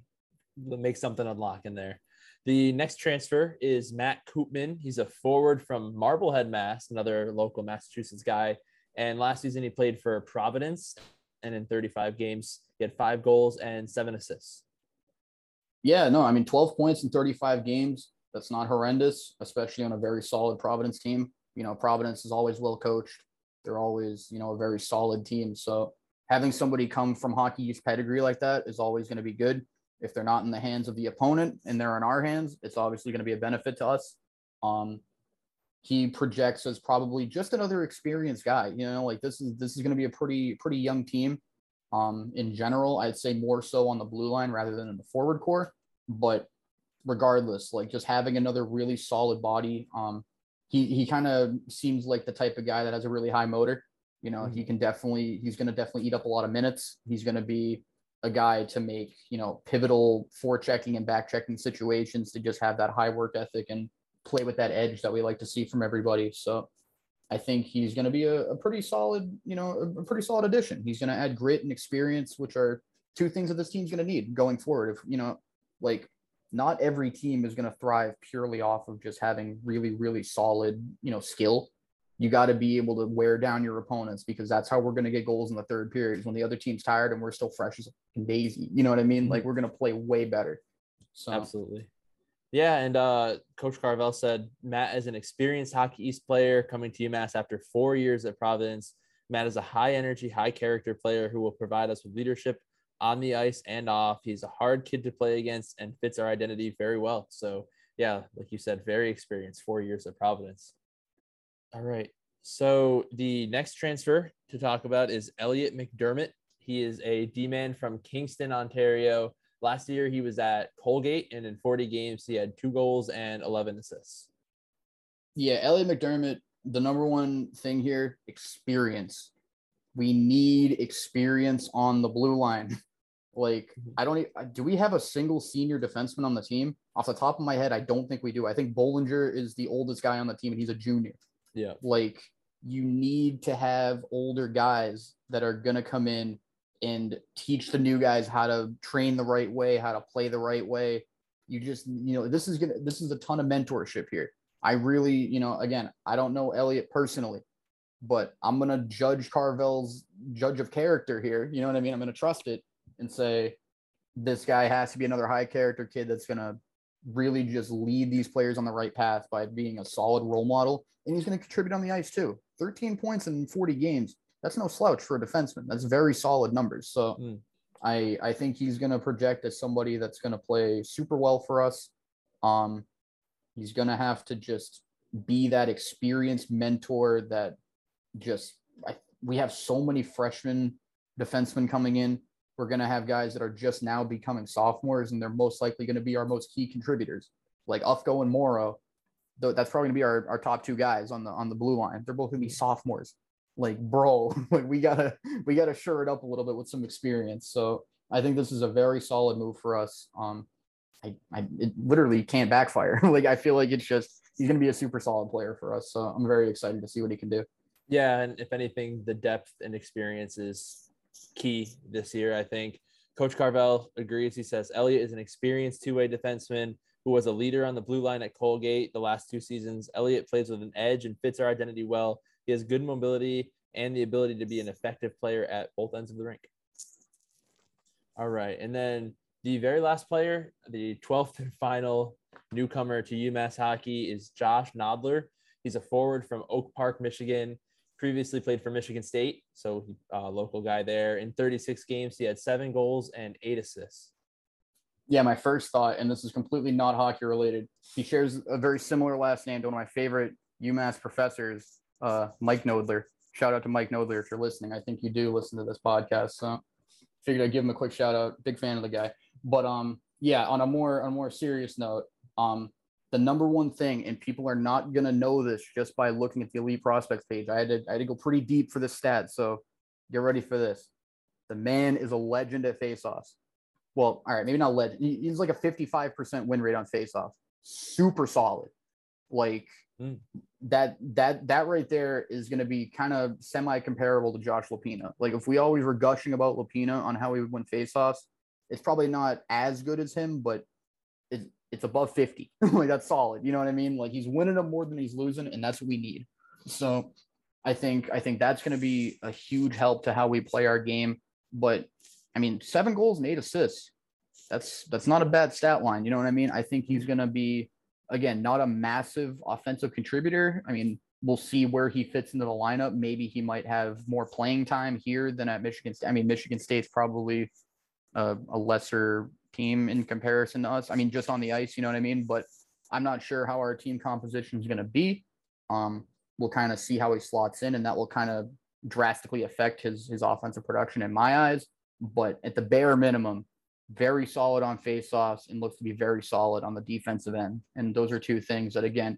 Make something unlock in there. The next transfer is Matt Koopman. He's a forward from Marblehead, Mass, another local Massachusetts guy. And last season he played for Providence, and in 35 games he had five goals and seven assists. yeah no i mean 12 points in 35 games that's not horrendous especially on a very solid providence team You know, Providence is always well coached. They're always, you know, a very solid team. So having somebody come from Hockey East pedigree like that is always going to be good. If they're not in the hands of the opponent and they're in our hands, it's obviously going to be a benefit to us. Um, he projects as probably just another experienced guy. You know, like this is this is going to be a pretty pretty young team. Um, in general, I'd say more so on the blue line rather than in the forward core. But regardless, like just having another really solid body. Um, he he kind of seems like the type of guy that has a really high motor. You know, mm-hmm. he can definitely he's going to definitely eat up a lot of minutes. He's going to be a guy to make you know pivotal forechecking and back checking situations to just have that high work ethic and play with that edge that we like to see from everybody. So I think he's going to be a, a, pretty solid, you know, a, a pretty solid addition. He's going to add grit and experience, which are two things that this team's going to need going forward. If you know, like not every team is going to thrive purely off of just having really, really solid, you know, skill. You got to be able to wear down your opponents because that's how we're going to get goals in the third period. is When the other team's tired and we're still fresh as a daisy, you know what I mean? Mm-hmm. Like we're going to play way better. So absolutely. Yeah, and uh, Coach Carvel said Matt is an experienced Hockey East player coming to UMass after four years at Providence. Matt is a high energy, high character player who will provide us with leadership on the ice and off. He's a hard kid to play against and fits our identity very well. So, yeah, like you said, very experienced, four years at Providence. All right. So, the next transfer to talk about is Elliot McDermott. He is a D man from Kingston, Ontario. Last year, he was at Colgate, and in 40 games, he had two goals and 11 assists. Yeah, Elliot McDermott, the number one thing here experience. We need experience on the blue line. Like, mm-hmm. I don't. Do we have a single senior defenseman on the team? Off the top of my head, I don't think we do. I think Bohlinger is the oldest guy on the team, and he's a junior. Yeah. Like, you need to have older guys that are gonna come in and teach the new guys how to train the right way, how to play the right way. You just, you know, this is gonna. This is a ton of mentorship here. I really, you know, again, I don't know Elliot personally, but I'm gonna judge Carvel's judge of character here. You know what I mean? I'm gonna trust it and say this guy has to be another high character kid that's going to really just lead these players on the right path by being a solid role model. And he's going to contribute on the ice too. 13 points in 40 games. That's no slouch for a defenseman. That's very solid numbers. So mm. I, I think he's going to project as somebody that's going to play super well for us. Um, he's going to have to just be that experienced mentor that just, I, we have so many freshmen defensemen coming in we're going to have guys that are just now becoming sophomores, and they're most likely going to be our most key contributors, like Ufko and Morrow. That's probably going to be our, our top two guys on the on the blue line. They're both going to be sophomores. Like, bro, like we gotta we gotta shore it up a little bit with some experience. So I think this is a very solid move for us. Um, I, I it literally can't backfire. like I feel like it's just he's going to be a super solid player for us. So I'm very excited to see what he can do. Yeah, and if anything, the depth and experience is key this year. I think Coach Carvel agrees. He says Elliot is an experienced two way defenseman who was a leader on the blue line at Colgate the last two seasons. Elliot plays with an edge and fits our identity well. He has good mobility and the ability to be an effective player at both ends of the rink. All right. And then the very last player, the 12th and final newcomer to UMass hockey is Josh Nodler. He's a forward from Oak Park, Michigan previously played for Michigan State, so uh, local guy there. In 36 games, he had seven goals and eight assists. Yeah, my first thought, and this is completely not hockey related. He shares a very similar last name to one of my favorite UMass professors, uh, Mike Nodler. Shout out to Mike Nodler if you're listening. I think you do listen to this podcast. So figured I'd give him a quick shout out. Big fan of the guy. But um, yeah, on a more on a more serious note, um, the number one thing, and people are not going to know this just by looking at the elite prospects page. I had to, I had to go pretty deep for this stat. So get ready for this. The man is a legend at faceoffs. Well, all right, maybe not legend. He's like a 55% win rate on faceoffs. Super solid. Like mm. that, that, that right there is going to be kind of semi comparable to Josh Lopina. Like if we always were gushing about Lopina on how he would win faceoffs, it's probably not as good as him, but it's above 50. like that's solid. You know what I mean? Like he's winning them more than he's losing, and that's what we need. So I think I think that's going to be a huge help to how we play our game. But I mean, seven goals and eight assists. That's that's not a bad stat line. You know what I mean? I think he's going to be again not a massive offensive contributor. I mean, we'll see where he fits into the lineup. Maybe he might have more playing time here than at Michigan State. I mean, Michigan State's probably a, a lesser team in comparison to us. I mean, just on the ice, you know what I mean? But I'm not sure how our team composition is going to be. Um, we'll kind of see how he slots in, and that will kind of drastically affect his his offensive production in my eyes. But at the bare minimum, very solid on faceoffs and looks to be very solid on the defensive end. And those are two things that again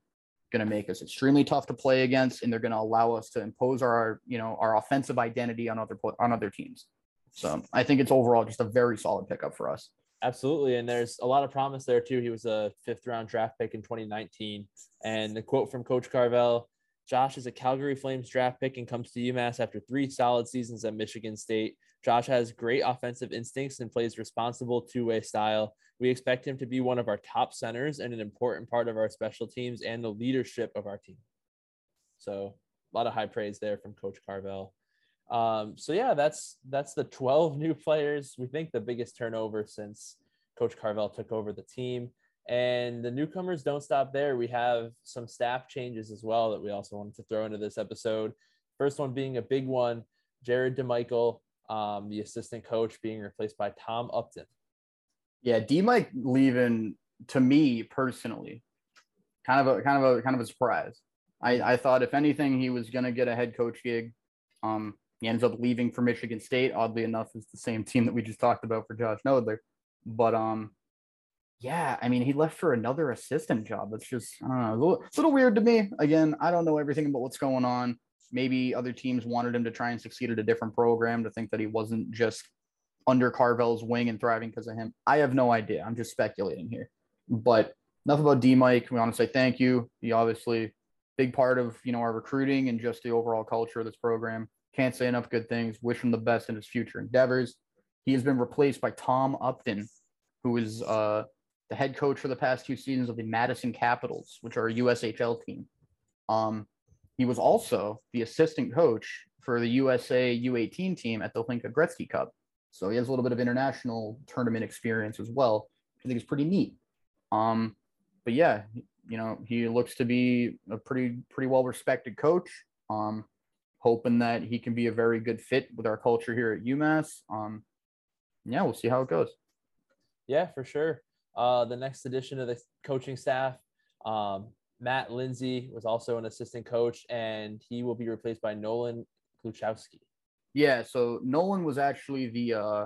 going to make us extremely tough to play against, and they're going to allow us to impose our you know our offensive identity on other on other teams. So I think it's overall just a very solid pickup for us. Absolutely. And there's a lot of promise there too. He was a fifth round draft pick in 2019. And the quote from Coach Carvel Josh is a Calgary Flames draft pick and comes to UMass after three solid seasons at Michigan State. Josh has great offensive instincts and plays responsible two way style. We expect him to be one of our top centers and an important part of our special teams and the leadership of our team. So, a lot of high praise there from Coach Carvel. Um, so yeah, that's that's the 12 new players. We think the biggest turnover since Coach Carvel took over the team. And the newcomers don't stop there. We have some staff changes as well that we also wanted to throw into this episode. First one being a big one, Jared DeMichael, um, the assistant coach, being replaced by Tom Upton. Yeah, D Mike leaving to me personally, kind of a kind of a kind of a surprise. I, I thought if anything he was gonna get a head coach gig. Um, he ends up leaving for Michigan State. Oddly enough, is the same team that we just talked about for Josh Nodler. But um, yeah, I mean, he left for another assistant job. That's just I don't know, a little, a little weird to me. Again, I don't know everything about what's going on. Maybe other teams wanted him to try and succeed at a different program to think that he wasn't just under Carvel's wing and thriving because of him. I have no idea. I'm just speculating here. But enough about D Mike. We want to say thank you. He obviously big part of you know our recruiting and just the overall culture of this program. Can't say enough good things. Wish him the best in his future endeavors. He has been replaced by Tom Upton, who is uh, the head coach for the past two seasons of the Madison Capitals, which are a USHL team. Um, he was also the assistant coach for the USA U18 team at the Hlinka Gretzky Cup. So he has a little bit of international tournament experience as well. I think it's pretty neat. Um, but yeah, you know, he looks to be a pretty pretty well respected coach. Um, hoping that he can be a very good fit with our culture here at UMass. Um, yeah, we'll see how it goes. Yeah, for sure. Uh, the next addition of the coaching staff, um, Matt Lindsay was also an assistant coach, and he will be replaced by Nolan Gluchowski. Yeah, so Nolan was actually the uh,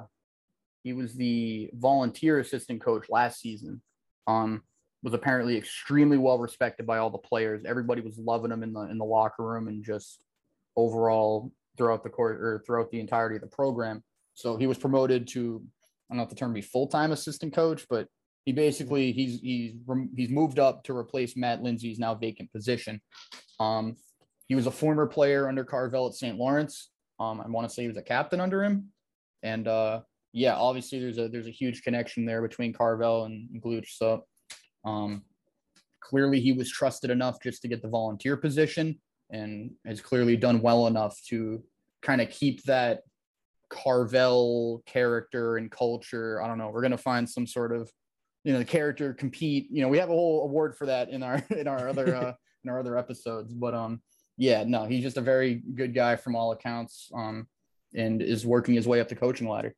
he was the volunteer assistant coach last season. Um, was apparently extremely well respected by all the players. Everybody was loving him in the in the locker room and just overall throughout the court or throughout the entirety of the program. So he was promoted to I don't know if the term be full time assistant coach, but he basically he's he's he's moved up to replace Matt Lindsay's now vacant position. Um, he was a former player under Carvel at St. Lawrence. Um, I want to say he was a captain under him, and uh, yeah, obviously there's a there's a huge connection there between Carvel and Gluch. So um, clearly he was trusted enough just to get the volunteer position and has clearly done well enough to kind of keep that Carvel character and culture. I don't know. We're gonna find some sort of, you know, the character compete. You know, we have a whole award for that in our in our other uh, in our other episodes. But um, yeah, no, he's just a very good guy from all accounts. Um, and is working his way up the coaching ladder.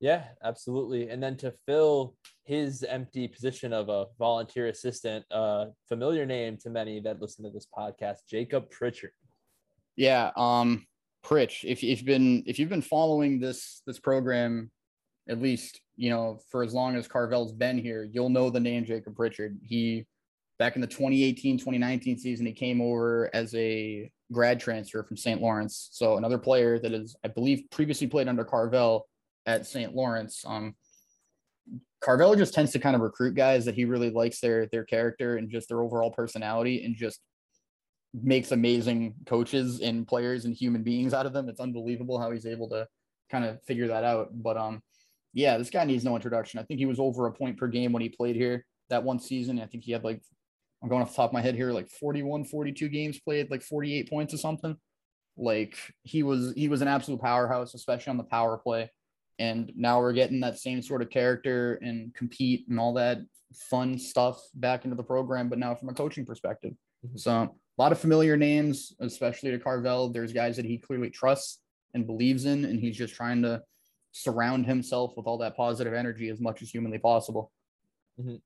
Yeah, absolutely. And then to fill his empty position of a volunteer assistant, uh, familiar name to many that listen to this podcast, Jacob Pritchard. Yeah, um, Pritch. If, if you've been if you've been following this this program, at least you know for as long as Carvel's been here, you'll know the name Jacob Pritchard. He back in the 2018-2019 season, he came over as a grad transfer from St. Lawrence. So another player that is, I believe, previously played under Carvel at St. Lawrence. Um, just tends to kind of recruit guys that he really likes their their character and just their overall personality, and just makes amazing coaches and players and human beings out of them. It's unbelievable how he's able to kind of figure that out. But um, yeah, this guy needs no introduction. I think he was over a point per game when he played here that one season. I think he had like I'm going off the top of my head here, like 41, 42 games played, like 48 points or something. Like he was he was an absolute powerhouse, especially on the power play and now we're getting that same sort of character and compete and all that fun stuff back into the program but now from a coaching perspective mm-hmm. so a lot of familiar names, especially to Carvel. There's guys that he clearly trusts and believes in, and he's just trying to surround himself with all that positive energy as much as humanly possible. Mm-hmm.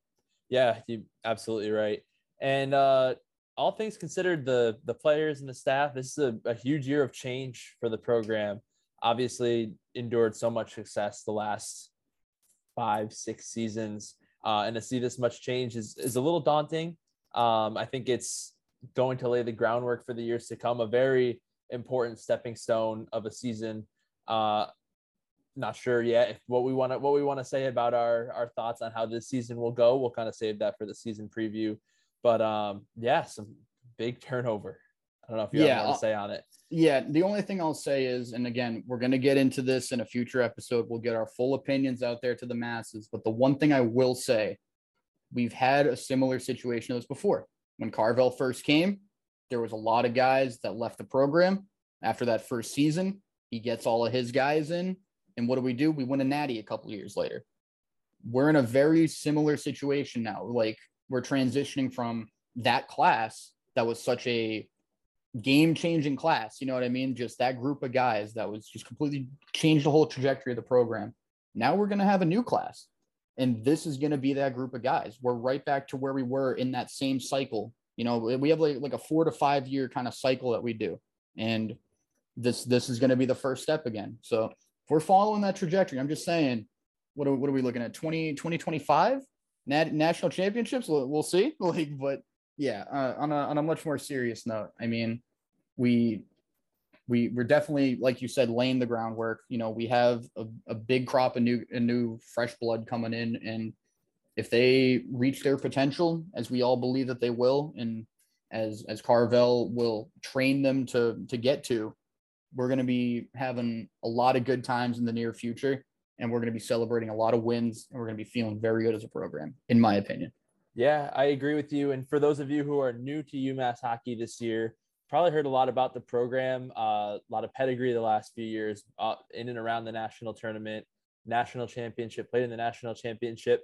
Yeah, you absolutely right. And uh, all things considered, the the players and the staff, this is a, a huge year of change for the program. Obviously, endured so much success the last five, six seasons, uh, and to see this much change is is a little daunting. Um, I think it's going to lay the groundwork for the years to come. A very important stepping stone of a season. Uh, not sure yet if what we want to what we want to say about our our thoughts on how this season will go. We'll kind of save that for the season preview. But um, yeah, some big turnover. I don't know if you yeah, have more to say on it. Yeah, the only thing I'll say is, and again, we're going to get into this in a future episode. We'll get our full opinions out there to the masses. But the one thing I will say, we've had a similar situation as before. When Carvel first came, there was a lot of guys that left the program after that first season. He gets all of his guys in, and what do we do? We win a natty a couple years later. We're in a very similar situation now. Like we're transitioning from that class that was such a game changing class. You know what I mean? Just that group of guys that was just completely changed the whole trajectory of the program. Now we're going to have a new class. And this is going to be that group of guys. We're right back to where we were in that same cycle. You know, we have like, like a four to five year kind of cycle that we do. And this this is going to be the first step again. So if we're following that trajectory, I'm just saying, what are, what are we looking at? 20, 2025 Nat, national championships? We'll, we'll see. Like, but yeah, uh, on a on a much more serious note, I mean, we we we're definitely like you said laying the groundwork. You know, we have a, a big crop of new a new fresh blood coming in, and if they reach their potential, as we all believe that they will, and as as Carvel will train them to to get to, we're going to be having a lot of good times in the near future, and we're going to be celebrating a lot of wins, and we're going to be feeling very good as a program, in my opinion. Yeah, I agree with you. And for those of you who are new to UMass hockey this year, probably heard a lot about the program, uh, a lot of pedigree the last few years uh, in and around the national tournament, national championship, played in the national championship.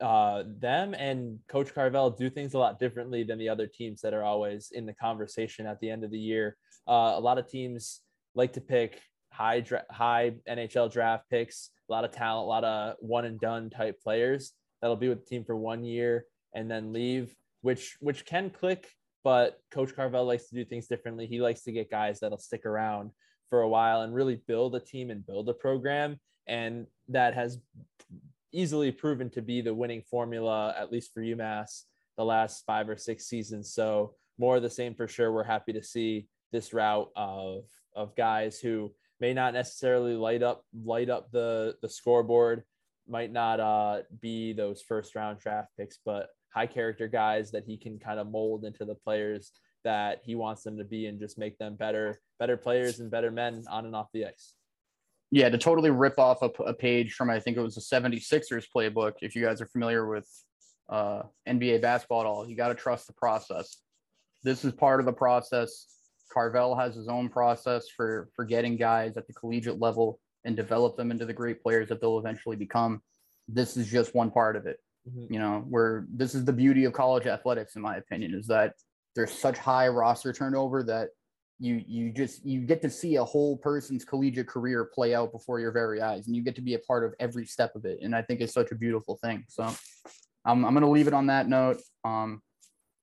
Uh, them and Coach Carvel do things a lot differently than the other teams that are always in the conversation at the end of the year. Uh, a lot of teams like to pick high dra- high NHL draft picks, a lot of talent, a lot of one and done type players that'll be with the team for one year and then leave, which which can click. But Coach Carvel likes to do things differently. He likes to get guys that'll stick around for a while and really build a team and build a program. And that has easily proven to be the winning formula, at least for UMass, the last five or six seasons. So more of the same for sure. We're happy to see this route of of guys who may not necessarily light up light up the the scoreboard, might not uh, be those first round draft picks, but high character guys that he can kind of mold into the players that he wants them to be and just make them better better players and better men on and off the ice. Yeah, to totally rip off a, a page from I think it was the 76ers playbook. If you guys are familiar with uh, NBA basketball at all, you got to trust the process. This is part of the process. Carvel has his own process for for getting guys at the collegiate level and develop them into the great players that they'll eventually become. This is just one part of it. Mm-hmm. You know, where this is the beauty of college athletics, in my opinion, is that there's such high roster turnover that you you just you get to see a whole person's collegiate career play out before your very eyes, and you get to be a part of every step of it. And I think it's such a beautiful thing. So I'm I'm gonna leave it on that note. Um,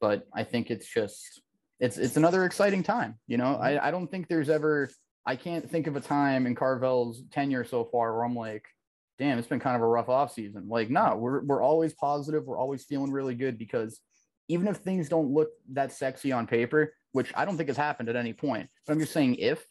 but I think it's just it's it's another exciting time. You know. I, I don't think there's ever I can't think of a time in Carvel's tenure so far where I'm like, damn, it's been kind of a rough off season. Like, no, we're we're always positive. We're always feeling really good because even if things don't look that sexy on paper, which I don't think has happened at any point, but I'm just saying if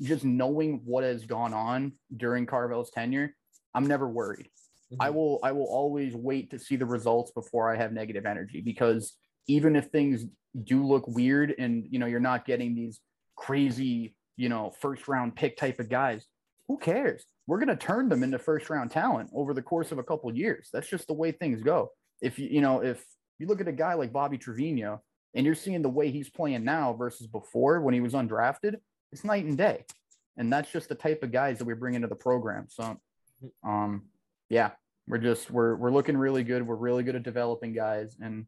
just knowing what has gone on during Carvel's tenure, I'm never worried. Mm-hmm. I will I will always wait to see the results before I have negative energy because even if things do look weird and you know you're not getting these crazy you know first round pick type of guys. Who cares? We're going to turn them into first round talent over the course of a couple of years. That's just the way things go. If you you know if you look at a guy like bobby Trivigno and you're seeing the way he's playing now versus before when he was undrafted it's night and day. And that's just the type of guys that we bring into the program. So um yeah we're just we're we're looking really good. We're really good at developing guys and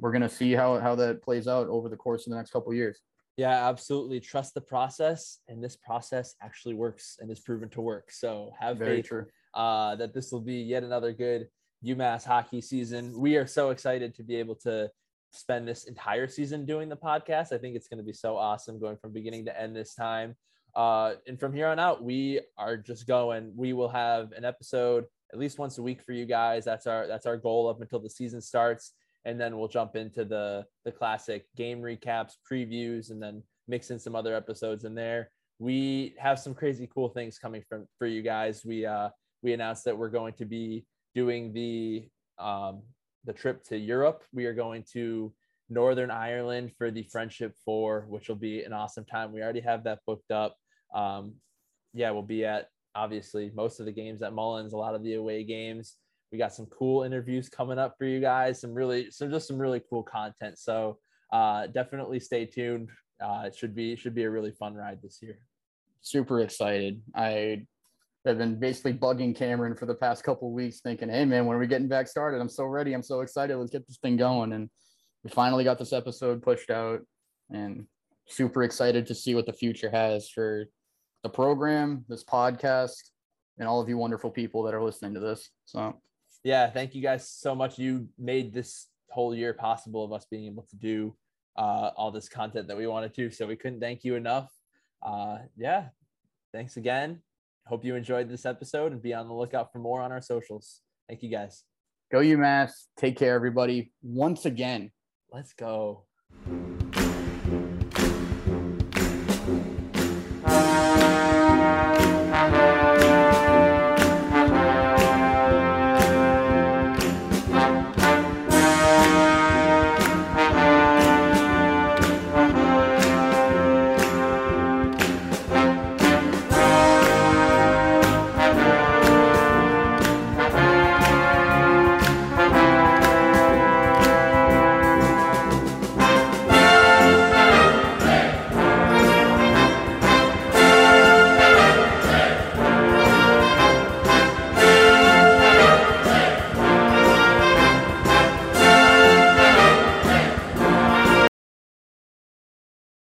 we're gonna see how how that plays out over the course of the next couple years. Yeah, absolutely. Trust the process, and this process actually works and is proven to work. So have Very faith true. uh, that this will be yet another good UMass hockey season. We are so excited to be able to spend this entire season doing the podcast. I think it's going to be so awesome going from beginning to end this time. Uh, and from here on out, we are just going. We will have an episode at least once a week for you guys. That's our that's our goal up until the season starts, and then we'll jump into the the classic game recaps, previews, and then mix in some other episodes in there. We have some crazy cool things coming from for you guys. We uh we announced that we're going to be doing the um the trip to Europe. We are going to Northern Ireland for the Friendship Four, which will be an awesome time. We already have that booked up. Um, yeah, we'll be at obviously most of the games at Mullins, a lot of the away games. We got some cool interviews coming up for you guys. Some really, some just some really cool content. So uh, definitely stay tuned. Uh, it should be should be a really fun ride this year. Super excited. I have been basically bugging Cameron for the past couple weeks, thinking, "Hey man, when are we getting back started? I'm so ready. I'm so excited. Let's get this thing going." And we finally got this episode pushed out, and super excited to see what the future has for the program, this podcast, and all of you wonderful people that are listening to this. So yeah, thank you guys so much. You made this whole year possible of us being able to do uh, all this content that we wanted to. So we couldn't thank you enough. Uh, yeah, thanks again. Hope you enjoyed this episode and be on the lookout for more on our socials. Thank you guys. Go UMass. Take care, everybody. Once again. Let's go.